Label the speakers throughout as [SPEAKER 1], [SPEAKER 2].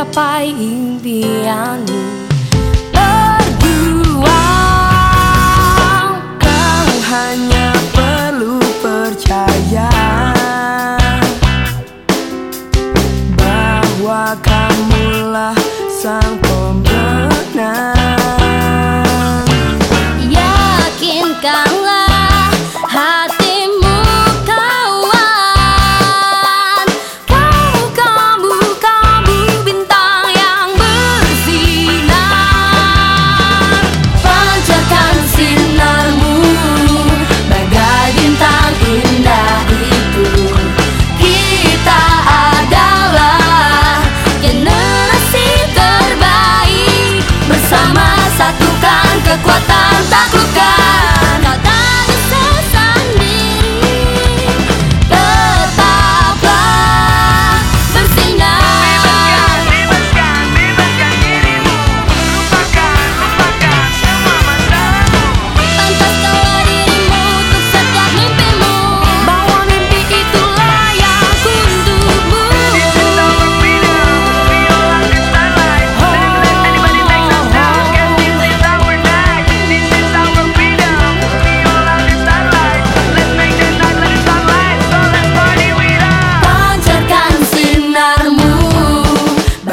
[SPEAKER 1] gapai impianmu berjuang? Kau hanya
[SPEAKER 2] perlu percaya Bahwa kamulah sang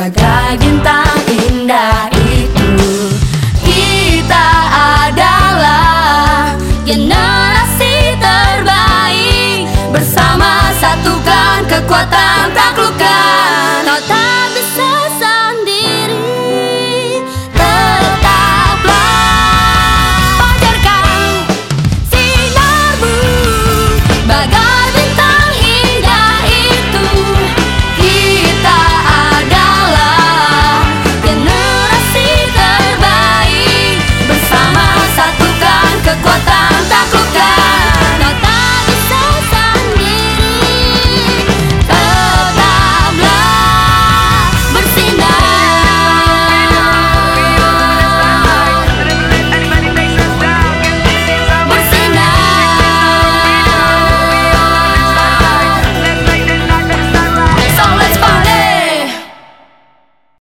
[SPEAKER 1] Sebagai indah itu Kita adalah generasi terbaik Bersama satukan kekuatan